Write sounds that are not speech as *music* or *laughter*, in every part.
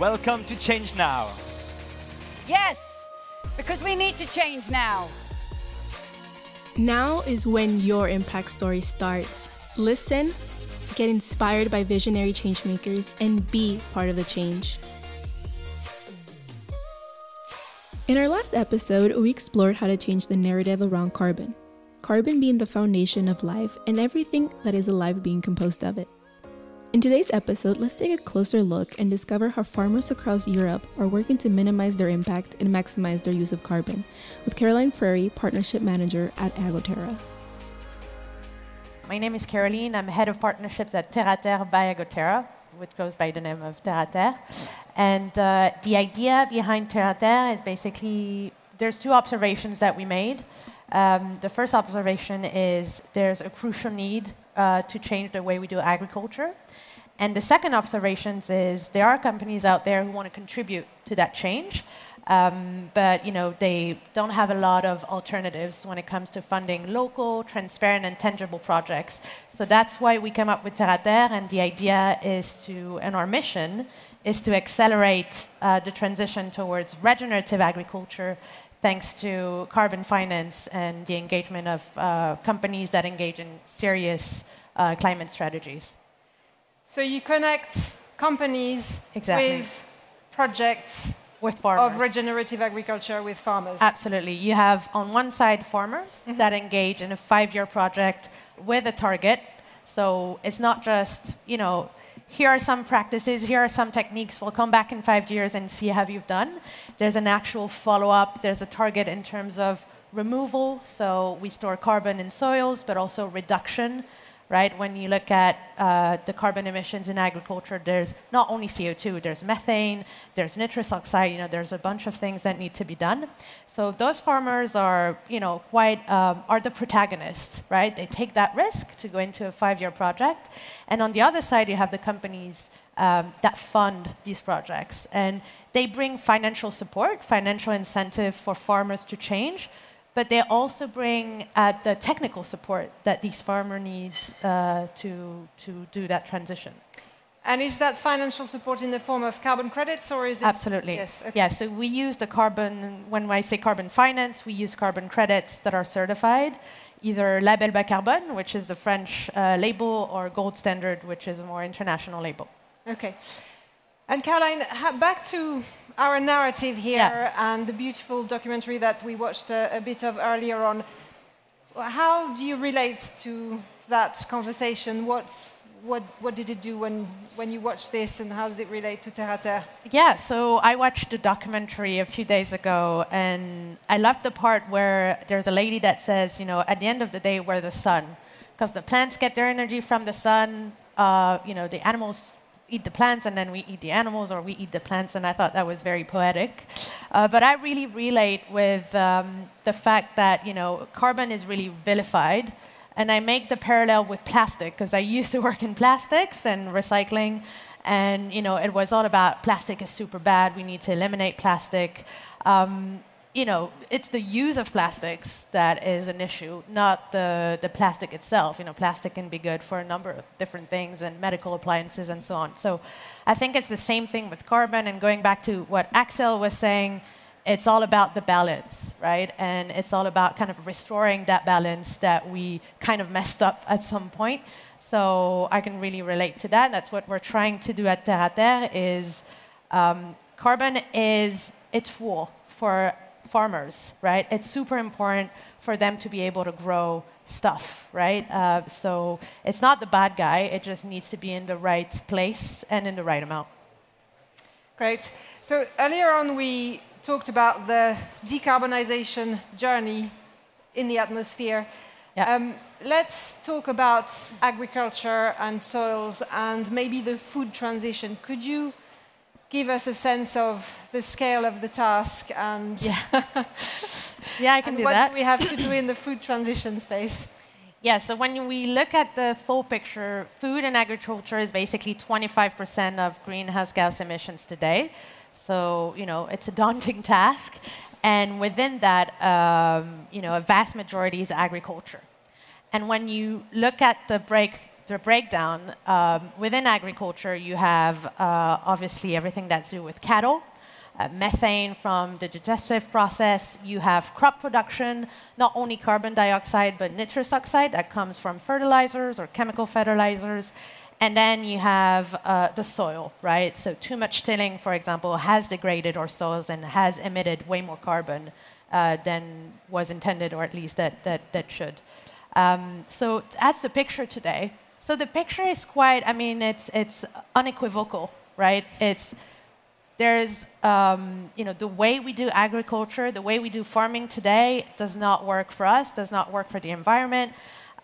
Welcome to Change Now. Yes, because we need to change now. Now is when your impact story starts. Listen, get inspired by visionary changemakers, and be part of the change. In our last episode, we explored how to change the narrative around carbon. Carbon being the foundation of life and everything that is alive being composed of it. In today's episode, let's take a closer look and discover how farmers across Europe are working to minimize their impact and maximize their use of carbon, with Caroline Frery, Partnership Manager at Agoterra. My name is Caroline. I'm head of partnerships at TerraTerre by Agoterra, which goes by the name of TerraTerre. And uh, the idea behind TerraTerre is basically there's two observations that we made. Um, the first observation is there's a crucial need uh, to change the way we do agriculture. And the second observation is there are companies out there who want to contribute to that change, um, but you know they don't have a lot of alternatives when it comes to funding local, transparent, and tangible projects. So that's why we came up with Terra TerraTerre, and the idea is to, and our mission is to accelerate uh, the transition towards regenerative agriculture thanks to carbon finance and the engagement of uh, companies that engage in serious uh, climate strategies. So you connect companies exactly. with projects with farmers. of regenerative agriculture with farmers. Absolutely. You have on one side farmers mm-hmm. that engage in a five-year project with a target. So it's not just, you know, here are some practices, here are some techniques, we'll come back in five years and see how you've done. There's an actual follow up, there's a target in terms of removal, so we store carbon in soils, but also reduction right? When you look at uh, the carbon emissions in agriculture, there's not only CO2, there's methane, there's nitrous oxide, you know, there's a bunch of things that need to be done. So those farmers are, you know, quite, um, are the protagonists, right? They take that risk to go into a five-year project. And on the other side, you have the companies um, that fund these projects. And they bring financial support, financial incentive for farmers to change, but they also bring uh, the technical support that these farmer needs uh, to, to do that transition. And is that financial support in the form of carbon credits or is it? Absolutely. Yes. Okay. Yeah, so we use the carbon, when I say carbon finance, we use carbon credits that are certified, either Label Bas Carbone, which is the French uh, label, or Gold Standard, which is a more international label. Okay. And Caroline, back to our narrative here yeah. and the beautiful documentary that we watched a, a, bit of earlier on. How do you relate to that conversation? What, what, what did it do when, when you watched this, and how does it relate to TerraTerre? Yeah, so I watched the documentary a few days ago, and I loved the part where there's a lady that says, you know, at the end of the day, we're the sun. Because the plants get their energy from the sun, uh, you know, the animals eat the plants and then we eat the animals or we eat the plants, and I thought that was very poetic. Uh, but I really relate with um, the fact that you know carbon is really vilified, and I make the parallel with plastic because I used to *laughs* work in plastics and recycling, and you know it was all about plastic is super bad. We need to eliminate plastic. Um, you know, it's the use of plastics that is an issue, not the, the plastic itself. You know, plastic can be good for a number of different things and medical appliances and so on. So I think it's the same thing with carbon. And going back to what Axel was saying, it's all about the balance, right? And it's all about kind of restoring that balance that we kind of messed up at some point. So I can really relate to that. That's what we're trying to do at TerraTerre is um, carbon is a tool for farmers, right? It's super important for them to be able to grow stuff, right? Uh, so it's not the bad guy, it just needs to be in the right place and in the right amount. Great. So earlier on, we talked about the decarbonization journey in the atmosphere. Yeah. Um, let's talk about agriculture and soils and maybe the food transition. Could you give us a sense of the scale of the task and yeah, *laughs* yeah, I can do what that. What we have to do in the food transition space. Yeah, so when we look at the full picture, food and agriculture is basically 25% of greenhouse gas emissions today. So, you know, it's a daunting *laughs* task. And within that, um, you know, a vast majority is agriculture. And when you look at the break the breakdown, um, within agriculture, you have uh, obviously everything that's to do with cattle, uh, methane from the digestive process. You have crop production, not only carbon dioxide, but nitrous oxide that comes from fertilizers or chemical fertilizers. And then you have uh, the soil, right? So, too much tilling, for example, has degraded our soils and has emitted way more carbon uh, than was intended, or at least that, that, that should. Um, so, that's the picture today. So, the picture is quite, I mean, it's, it's unequivocal, right? It's there's um, you know the way we do agriculture the way we do farming today does not work for us does not work for the environment.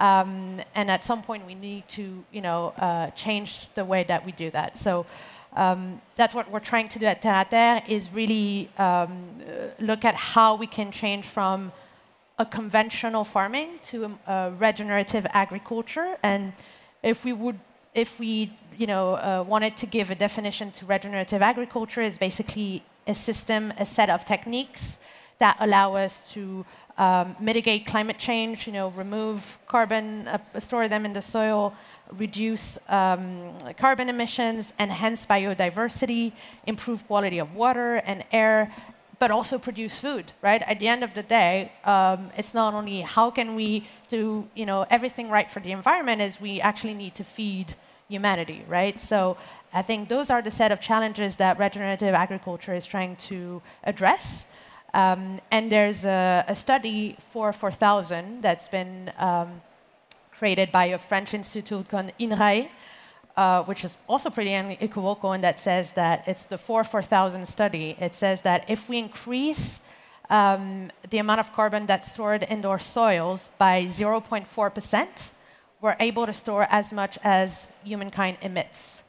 Um, and at some point we need to you know uh, change the way that we do that. So um, that's what we're trying to do at Terre à Terre is really um, look at how we can change from a conventional farming to a, a regenerative agriculture. And if we would if we you know, uh, wanted to give a definition to regenerative agriculture, is basically a system, a set of techniques that allow us to um, mitigate climate change, you know, remove carbon, uh, store them in the soil, reduce um, carbon emissions, enhance biodiversity, improve quality of water and air, but also produce food, right? At the end of the day, um, it's not only how can we do, you know, everything right for the environment, is we actually need to feed humanity, right? So I think those are the set of challenges that regenerative agriculture is trying to address. Um, and there's a, a, study for 4000 that's been um, created by a French institute called INRAE, uh, which is also pretty unequivocal, and that says that it's the 4 4000 study. It says that if we increase um, the amount of carbon that's stored in our soils by 0.4 percent, we're able to store as much as humankind emits,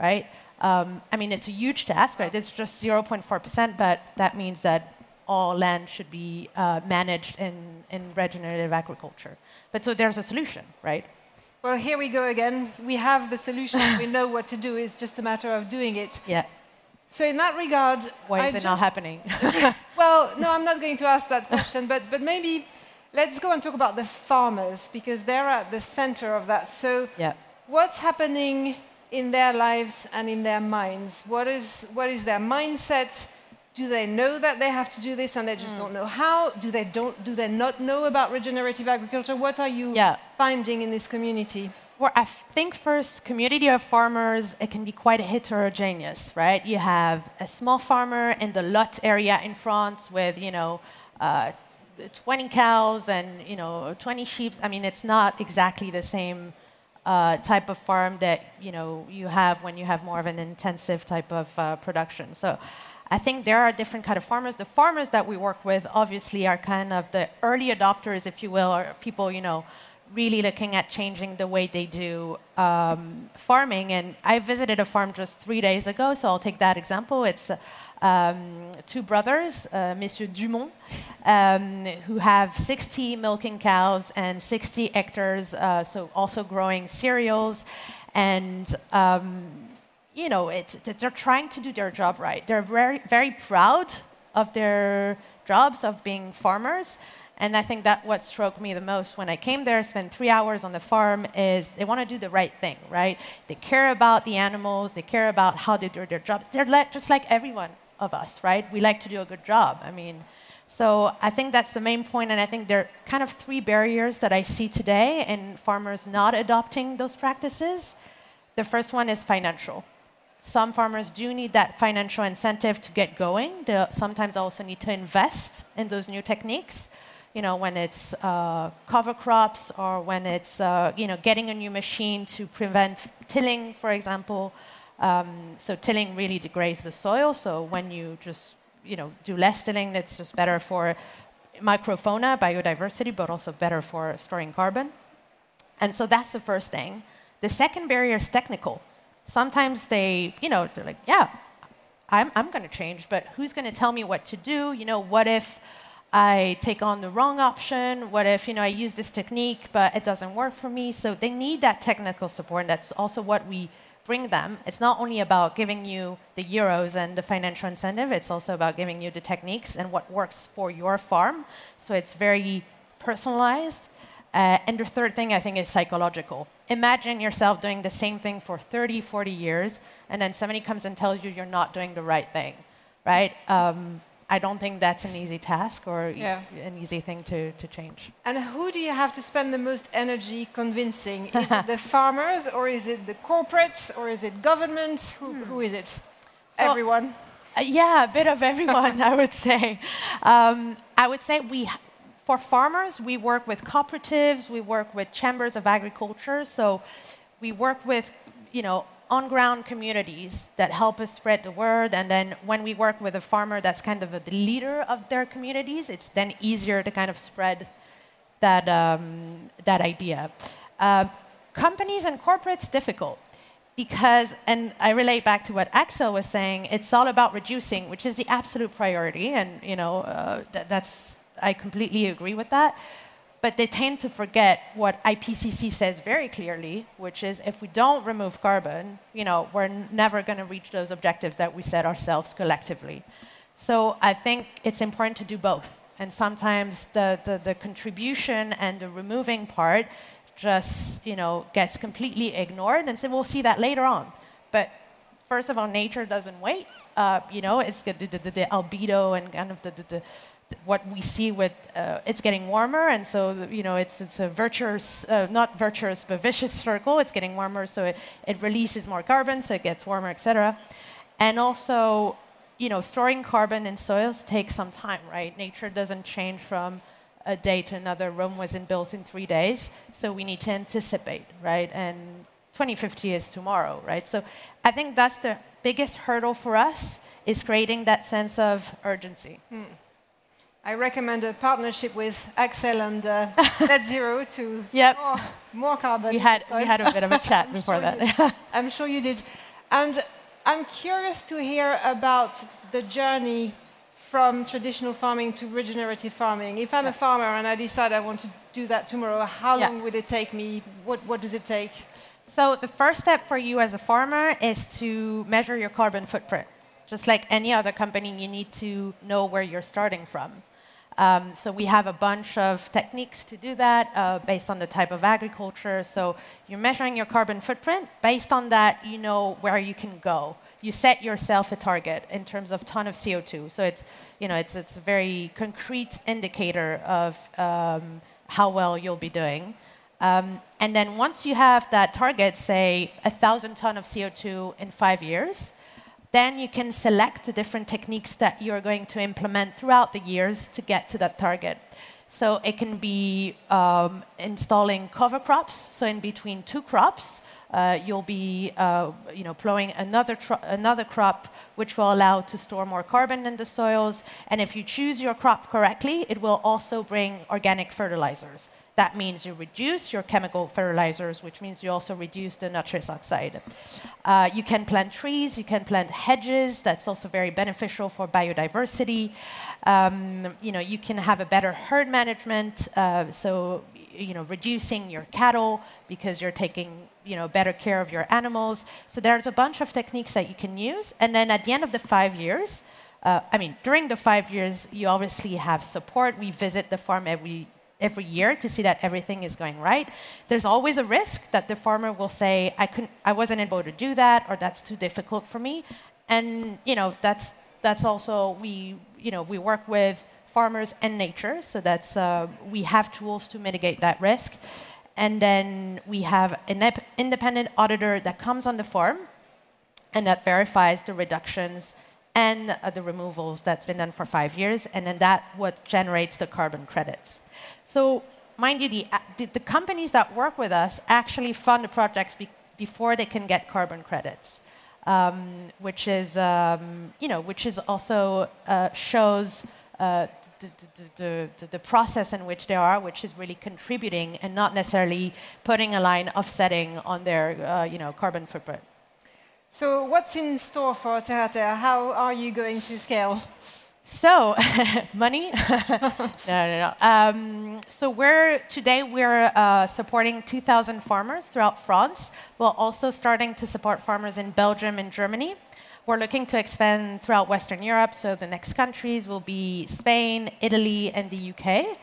right? Um, I mean, it's a huge task, right? It's just 0.4%, but that means that all land should be uh, managed in, in regenerative agriculture. But so there's a solution, right? Well, here we go again. We have the solution. we know what to do. It's just a matter of doing it. Yeah. So in that regard, why is I it just, not happening? *laughs* well, no, I'm not going to ask that question, but but maybe let's go and talk about the farmers because they're at the center of that. So, yeah. what's happening in their lives and in their minds? What is, what is their mindset? Do they know that they have to do this and they just mm. don't know how? Do they, don't, do they not know about regenerative agriculture? What are you yeah. finding in this community? Well, I think first, community of farmers, it can be quite heterogeneous, right? You have a small farmer in the Lot area in France with, you know, uh, 20 cows and you know 20 sheep i mean it's not exactly the same uh, type of farm that you know you have when you have more of an intensive type of uh, production. So i think there are different kind of farmers. The farmers that we work with obviously are kind of the early adopters if you will or people you know really looking at changing the way they do um, farming. And I visited a farm just three days ago, so I'll take that example. It's um, two brothers, uh, Monsieur Dumont, um, who have 60 milking cows and 60 hectares, uh, so also growing cereals. And um, you know, they're trying to do their job right. They're very, very proud of their jobs of being farmers and I think that what struck me the most when I came there, spent three hours on the farm, is they want to do the right thing, right? They care about the animals, they care about how they do their job. They're just like everyone of us, right? We like to do a good job. I mean, so I think that's the main point, and I think there are kind of three barriers that I see today in farmers not adopting those practices. The first one is financial. Some farmers do need that financial incentive to get going. They sometimes also need to invest in those new techniques you know, when it's uh, cover crops or when it's, uh, you know, getting a new machine to prevent tilling, for example. Um, so tilling really degrades the soil. So when you just, you know, do less tilling, it's just better for microfauna, biodiversity, but also better for storing carbon. And so that's the first thing. The second barrier is technical. Sometimes they, you know, they're like, yeah, I'm, I'm going to change, but who's going to tell me what to do? You know, what if I take on the wrong option? What if you know I use this technique but it doesn't work for me? So they need that technical support. And that's also what we bring them. It's not only about giving you the euros and the financial incentive. It's also about giving you the techniques and what works for your farm. So it's very personalized. Uh, and the third thing I think is psychological. Imagine yourself doing the same thing for 30, 40 years, and then somebody comes and tells you you're not doing the right thing, right? Um, I don't think that's an easy task or yeah. an easy thing to, to change. And who do you have to spend the most energy convincing? *laughs* Is it the farmers, or is it the corporates, or is it government? Who, hmm. who is it? So, Everyone? Uh, yeah, a bit of everyone, *laughs* I would say. Um, I would say we for farmers, we work with cooperatives, we work with chambers of agriculture. So we work with, you know, on-ground communities that help us spread the word. And then when we work with a farmer that's kind of a, the leader of their communities, it's then easier to kind of spread that, um, that idea. Uh, companies and corporates, difficult. Because, and I relate back to what Axel was saying, it's all about reducing, which is the absolute priority. And, you know, uh, th- that's I completely agree with that. But they tend to forget what IPCC says very clearly, which is if we don't remove carbon, you know, we're never going to reach those objectives that we set ourselves collectively. So I think it's important to do both. And sometimes the, the, the contribution and the removing part just, you know, gets completely ignored and say, we'll see that later on. But first of all, nature doesn't wait. Uh, you know, it's the, the, the, the, albedo and kind of the, the, what we see with uh, it's getting warmer, and so you know it's it's a virtuous, uh, not virtuous, but vicious circle. It's getting warmer, so it, it releases more carbon, so it gets warmer, etc. And also, you know, storing carbon in soils takes some time, right? Nature doesn't change from a day to another. Rome wasn't built in three days, so we need to anticipate, right? And 2050 is tomorrow, right? So I think that's the biggest hurdle for us is creating that sense of urgency. Hmm. I recommend a partnership with Axel and uh, *laughs* Net Zero to yep. more, more carbon. We had, we had a bit of a *laughs* chat before sure that. I'm sure you did. And I'm curious to hear about the journey from traditional farming to regenerative farming. If I'm yeah. a farmer and I decide I want to do that tomorrow, how yeah. long would it take me? What, what does it take? So, the first step for you as a farmer is to measure your carbon footprint. Just like any other company, you need to know where you're starting from. Um, so we have a bunch of techniques to do that uh, based on the type of agriculture. So you're measuring your carbon footprint. Based on that, you know where you can go. You set yourself a target in terms of ton of CO2. So it's, you know, it's, it's a very concrete indicator of um, how well you'll be doing. Um, and then once you have that target, say a thousand ton of CO2 in five years, then you can select the different techniques that you're going to implement throughout the years to get to that target. So it can be um, installing cover crops. So in between two crops, uh, you'll be uh, you know, plowing another, another crop, which will allow to store more carbon in the soils. And if you choose your crop correctly, it will also bring organic fertilizers. That means you reduce your chemical fertilizers, which means you also reduce the nitrous oxide. Uh, you can plant trees, you can plant hedges. That's also very beneficial for biodiversity. Um, you know, you can have a better herd management. Uh, so, you know, reducing your cattle because you're taking you know better care of your animals. So there's a bunch of techniques that you can use, and then at the end of the five years. Uh, I mean, during the five years, you obviously have support. We visit the farm every every year to see that everything is going right. There's always a risk that the farmer will say, I, couldn't, I wasn't able to do that, or that's too difficult for me. And you know, that's, that's also, we, you know, we work with farmers and nature, so that's, uh, we have tools to mitigate that risk. And then we have an independent auditor that comes on the farm and that verifies the reductions and uh, the removals that's been done for five years, and then that what generates the carbon credits. So, mind you, the, the, the companies that work with us actually fund the projects be, before they can get carbon credits, um, which is, um, you know, which is also uh, shows uh, the, the, the, the, process in which they are, which is really contributing and not necessarily putting a line offsetting on their, uh, you know, carbon footprint. So, what's in store for Terra Terra? How are you going to scale? So, *laughs* money? *laughs* no, no, no. Um, so we're today we're uh, supporting 2,000 farmers throughout France. We're also starting to support farmers in Belgium and Germany. We're looking to expand throughout Western Europe. So the next countries will be Spain, Italy, and the UK.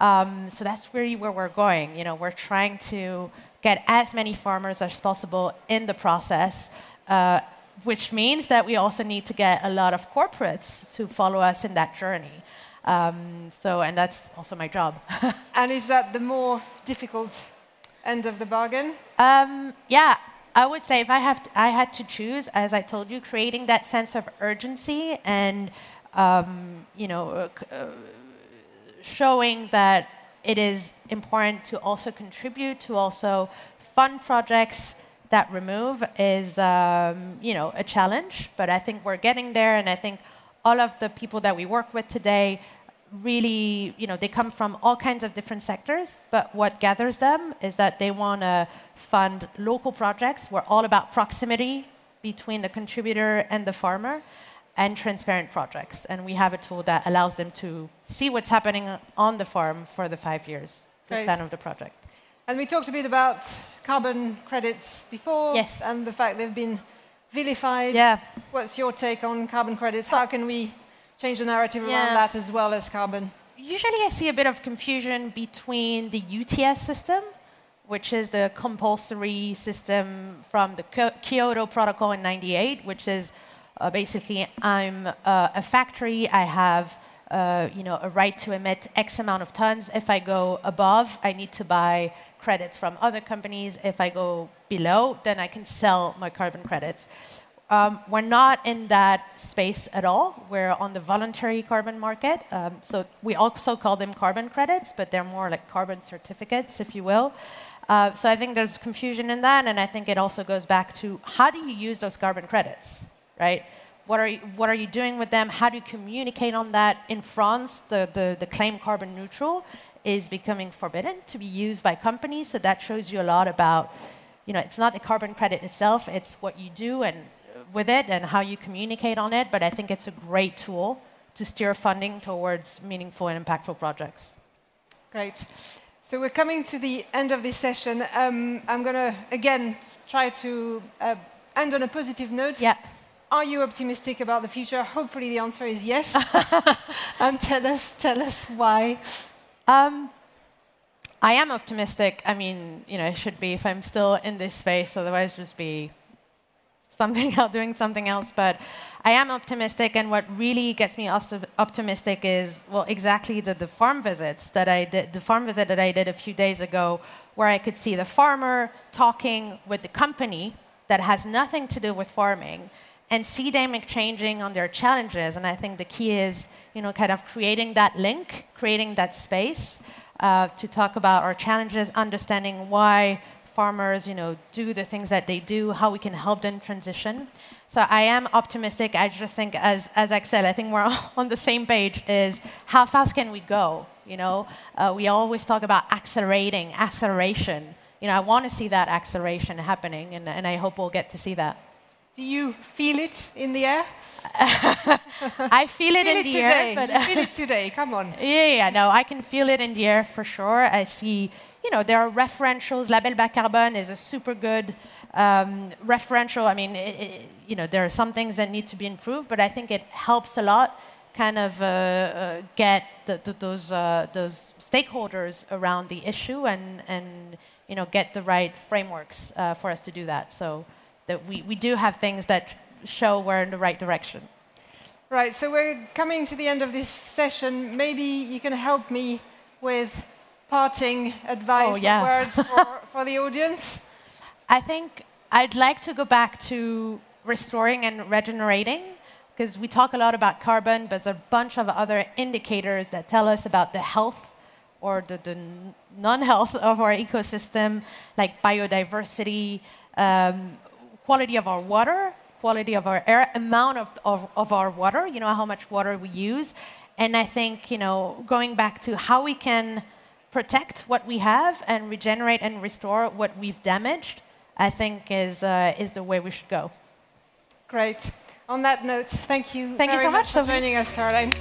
Um, so that's really where we're going. You know, we're trying to get as many farmers as possible in the process, uh, which means that we also need to get a lot of corporates to follow us in that journey. Um, so, and that's also my job. *laughs* and is that the more difficult end of the bargain? Um, yeah, I would say if I have to, I had to choose, as I told you, creating that sense of urgency and um, you know, uh, uh, showing that it is important to also contribute to also fund projects that remove is um, you know a challenge. But I think we're getting there, and I think all of the people that we work with today really, you know, they come from all kinds of different sectors, but what gathers them is that they want to fund local projects. We're all about proximity between the contributor and the farmer and transparent projects. And we have a tool that allows them to see what's happening on the farm for the five years, the span of the project. And we talked a bit about carbon credits before yes. and the fact they've been vilified. Yeah. What's your take on carbon credits? How can we change the narrative yeah. around that as well as carbon? Usually I see a bit of confusion between the UTS system, which is the compulsory system from the Kyoto Protocol in 98, which is uh, basically I'm uh, a factory, I have you know, a right to emit X amount of tons. If I go above, I need to buy credits from other companies. If I go below, then I can sell my carbon credits. Um, we're not in that space at all. We're on the voluntary carbon market. Um, so we also call them carbon credits, but they're more like carbon certificates, if you will. Uh, so I think there's confusion in that, and I think it also goes back to how do you use those carbon credits, right? What are you, what are you doing with them? How do you communicate on that? In France, the, the, the claim carbon neutral is becoming forbidden to be used by companies. So that shows you a lot about, you know, it's not the carbon credit itself, it's what you do and with it and how you communicate on it, but I think it's a great tool to steer funding towards meaningful and impactful projects. Great. So we're coming to the end of this session. Um, I'm going to, again, try to uh, end on a positive note. Yeah. Are you optimistic about the future? Hopefully the answer is yes. *laughs* and tell us, tell us why. Um, I am optimistic. I mean, you know, it should be if I'm still in this space, otherwise just be something *laughs* else, doing something else. But I am optimistic, and what really gets me optimistic is well, exactly the, the farm visits that I did, the farm visit that I did a few days ago, where I could see the farmer talking with the company that has nothing to do with farming and see them exchanging on their challenges. And I think the key is, you know, kind of creating that link, creating that space uh, to talk about our challenges, understanding why farmers, you know, do the things that they do, how we can help them transition. So I am optimistic. I just think, as as Axel, I think we're *laughs* on the same page. Is how fast can we go? You know, uh, we always talk about accelerating, acceleration. You know, I want to see that acceleration happening, and, and I hope we'll get to see that. Do you feel it in the air? *laughs* I feel it feel in it the today. air. But I feel it today. Come on. *laughs* Yeah, yeah, no, I can feel it in the air for sure. I see you know, there are referentials. Label bas carbone is a super good um, referential. I mean, it, it, you know, there are some things that need to be improved, but I think it helps a lot kind of uh, uh, get the, the, those, uh, those stakeholders around the issue and, and you know, get the right frameworks uh, for us to do that. So that we, we do have things that show we're in the right direction. Right, so we're coming to the end of this session. Maybe you can help me with parting advice oh, yeah. words for, *laughs* for the audience? I think I'd like to go back to restoring and regenerating because we talk a lot about carbon, but there's a bunch of other indicators that tell us about the health or the, the non-health of our ecosystem, like biodiversity, um, quality of our water, quality of our air, amount of, of, of our water, you know, how much water we use. And I think, you know, going back to how we can protect what we have and regenerate and restore what we've damaged, I think is, uh, is the way we should go. Great. On that note, thank you thank very you so much, much for joining us, Caroline.